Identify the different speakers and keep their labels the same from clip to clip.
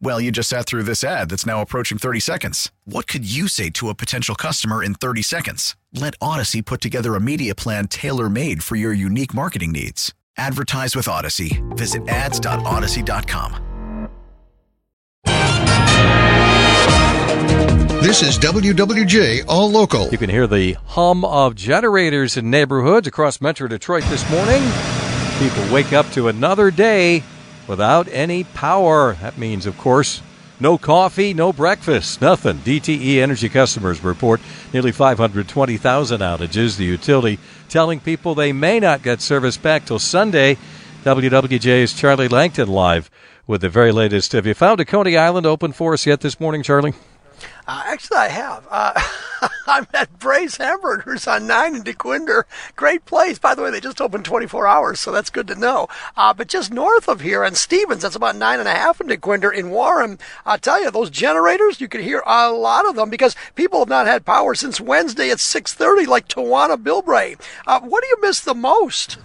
Speaker 1: Well, you just sat through this ad that's now approaching 30 seconds. What could you say to a potential customer in 30 seconds? Let Audacy put together a media plan tailor made for your unique marketing needs. Advertise with Audacy. Visit ads.audacy.com.
Speaker 2: This is WWJ All Local.
Speaker 3: You can hear the hum of generators in neighborhoods across Metro Detroit this morning. People wake up to another day without any power. That means, of course, no coffee, no breakfast, nothing. DTE Energy customers report nearly 520,000 outages. The utility telling people they may not get service back till Sunday. WWJ's Charlie Langton live with the very latest. Have you found a Coney Island open for us yet this morning, Charlie?
Speaker 4: Uh, actually, I have. Uh, I'm at Bray's Hamburgers on 9 in Dequindre. Great place. By the way, they just opened 24 hours, so that's good to know. Uh, but just north of here on Stevens, that's about nine and a half in Dequindre. In Warren, I tell you, those generators, you can hear a lot of them because people have not had power since Wednesday at 6.30, like Tawana Bilbray. Uh, what do you miss the most?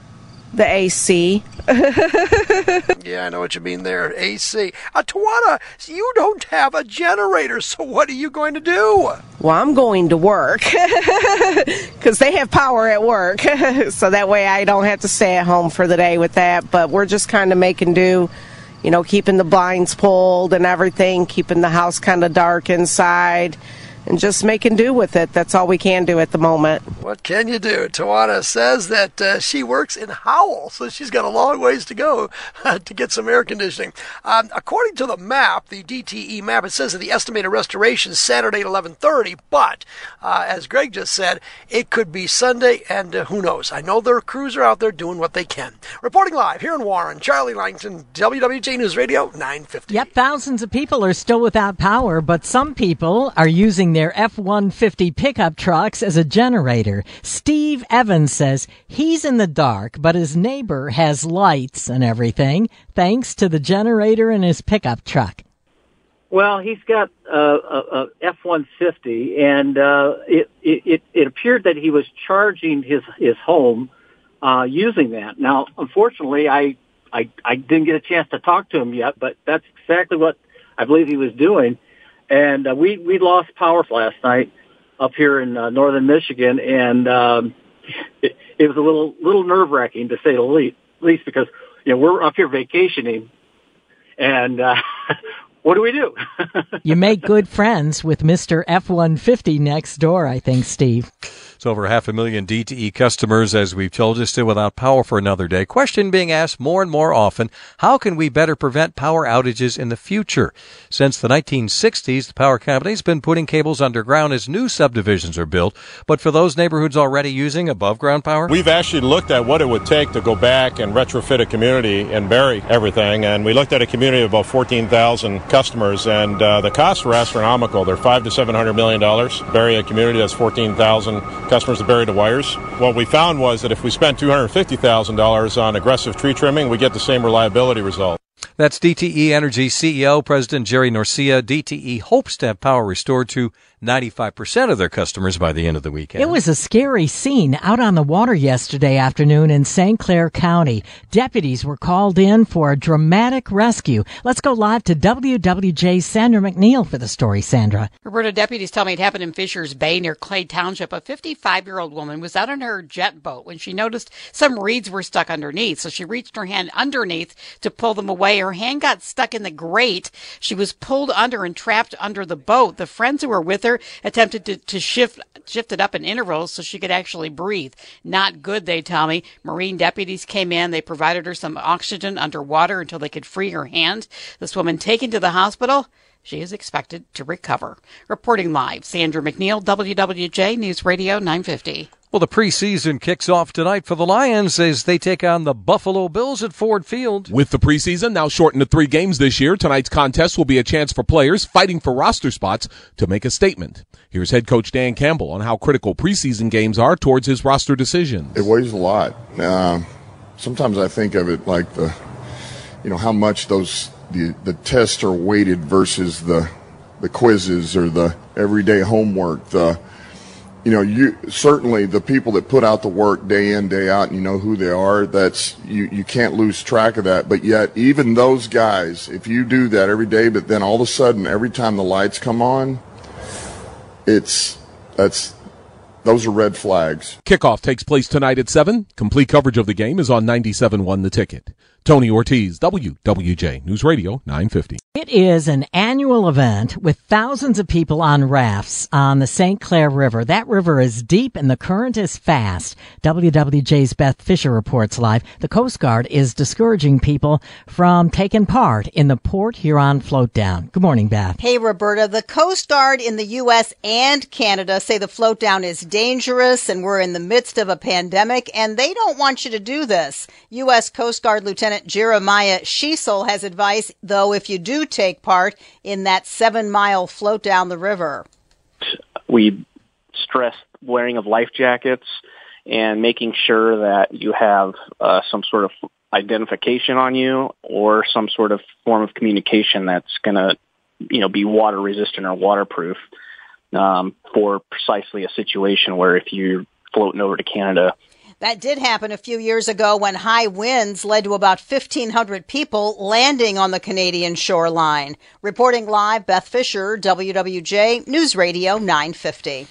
Speaker 5: The AC.
Speaker 4: yeah, I know what you mean there. AC. Uh, Tawana, you don't have a generator, so what are you going to do?
Speaker 5: Well, I'm going to work because they have power at work, so that way I don't have to stay at home for the day with that. But we're just kind of making do, you know, keeping the blinds pulled and everything, keeping the house kind of dark inside and just making do with it. That's all we can do at the moment.
Speaker 4: What can you do? Tawana says that uh, she works in Howell, so she's got a long ways to go uh, to get some air conditioning. Um, according to the map, the DTE map, it says that the estimated restoration is Saturday at 11:30, but uh, as Greg just said, it could be Sunday, and uh, who knows? I know their crews are out there doing what they can. Reporting live here in Warren, Charlie Langton, WWJ News Radio 950.
Speaker 6: Yep, thousands of people are still without power, but some people are using their F 150 pickup trucks as a generator. Steve Evans says he's in the dark, but his neighbor has lights and everything thanks to the generator in his pickup truck.
Speaker 7: Well, he's got a, a F-150, and uh, it, it it appeared that he was charging his his home uh, using that. Now, unfortunately, I, I I didn't get a chance to talk to him yet, but that's exactly what I believe he was doing. And uh, we we lost power last night up here in uh, northern Michigan, and um, it, it was a little little nerve wracking to say the least, least because you know we're up here vacationing, and uh, what do we do?
Speaker 6: you make good friends with Mister F one fifty next door, I think, Steve.
Speaker 3: It's over half a million DTE customers, as we've told you, still without power for another day. Question being asked more and more often, how can we better prevent power outages in the future? Since the 1960s, the power company's been putting cables underground as new subdivisions are built. But for those neighborhoods already using above ground power?
Speaker 8: We've actually looked at what it would take to go back and retrofit a community and bury everything. And we looked at a community of about 14,000 customers, and uh, the costs were astronomical. They're five to seven hundred million dollars. Bury a community that's 14,000 customers to bury the wires. What we found was that if we spent $250,000 on aggressive tree trimming, we get the same reliability result.
Speaker 3: That's DTE Energy CEO President Jerry Norcia. DTE hopes to have power restored to 95% of their customers by the end of the weekend.
Speaker 6: It was a scary scene out on the water yesterday afternoon in St. Clair County. Deputies were called in for a dramatic rescue. Let's go live to WWJ Sandra McNeil for the story, Sandra.
Speaker 9: Roberta deputies tell me it happened in Fishers Bay near Clay Township. A 55 year old woman was out on her jet boat when she noticed some reeds were stuck underneath. So she reached her hand underneath to pull them away away. Her hand got stuck in the grate. She was pulled under and trapped under the boat. The friends who were with her attempted to, to shift shift it up in intervals so she could actually breathe. Not good, they tell me. Marine deputies came in. They provided her some oxygen underwater until they could free her hand. This woman taken to the hospital. She is expected to recover. Reporting live, Sandra McNeil, WWJ News Radio 950.
Speaker 3: Well, the preseason kicks off tonight for the Lions as they take on the Buffalo Bills at Ford Field.
Speaker 10: With the preseason now shortened to three games this year, tonight's contest will be a chance for players fighting for roster spots to make a statement. Here's head coach Dan Campbell on how critical preseason games are towards his roster decision.
Speaker 11: It weighs a lot. Uh, sometimes I think of it like the, you know, how much those the the tests are weighted versus the the quizzes or the everyday homework. The you know, you certainly the people that put out the work day in, day out, and you know who they are. That's you. You can't lose track of that. But yet, even those guys, if you do that every day, but then all of a sudden, every time the lights come on, it's that's those are red flags.
Speaker 10: Kickoff takes place tonight at 7. Complete coverage of the game is on 97.1 The Ticket. Tony Ortiz, WWJ News Radio 950.
Speaker 6: It is an annual event with thousands of people on rafts on the St. Clair River. That river is deep and the current is fast. WWJ's Beth Fisher reports live. The Coast Guard is discouraging people from taking part in the Port Huron float down. Good morning, Beth.
Speaker 12: Hey, Roberta. The Coast Guard in the U.S. and Canada say the float down is dangerous and we're in the midst of a pandemic and they don't want you to do this. U.S. Coast Guard Lieutenant Jeremiah Schiesel has advice, though, if you do take part in that seven mile float down the river.
Speaker 13: We stress wearing of life jackets and making sure that you have uh, some sort of identification on you or some sort of form of communication that's going to, you know, be water resistant or waterproof um, for precisely a situation where if you're floating over to Canada,
Speaker 12: that did happen a few years ago when high winds led to about 1,500 people landing on the Canadian shoreline. Reporting live, Beth Fisher, WWJ News Radio 950.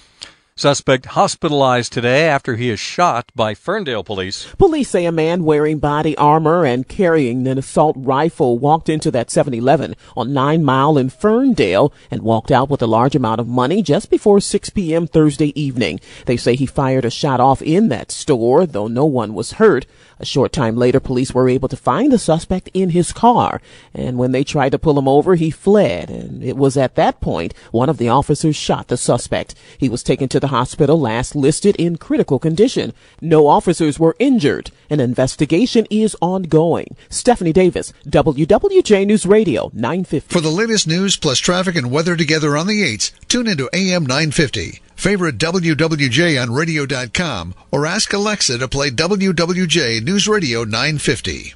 Speaker 3: Suspect hospitalized today after he is shot by Ferndale police.
Speaker 14: Police say a man wearing body armor and carrying an assault rifle walked into that 7-Eleven on 9 Mile in Ferndale and walked out with a large amount of money just before 6 p.m. Thursday evening. They say he fired a shot off in that store, though no one was hurt. A short time later, police were able to find the suspect in his car, and when they tried to pull him over, he fled, and it was at that point one of the officers shot the suspect. He was taken to the hospital last listed in critical condition. No officers were injured. An investigation is ongoing. Stephanie Davis, WWJ News Radio, 950.
Speaker 2: For the latest news plus traffic and weather together on the 8s, tune into AM 950. Favorite WWJ on radio.com or ask Alexa to play WWJ News Radio 950.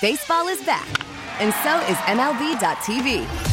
Speaker 15: Baseball is back, and so is MLB.tv.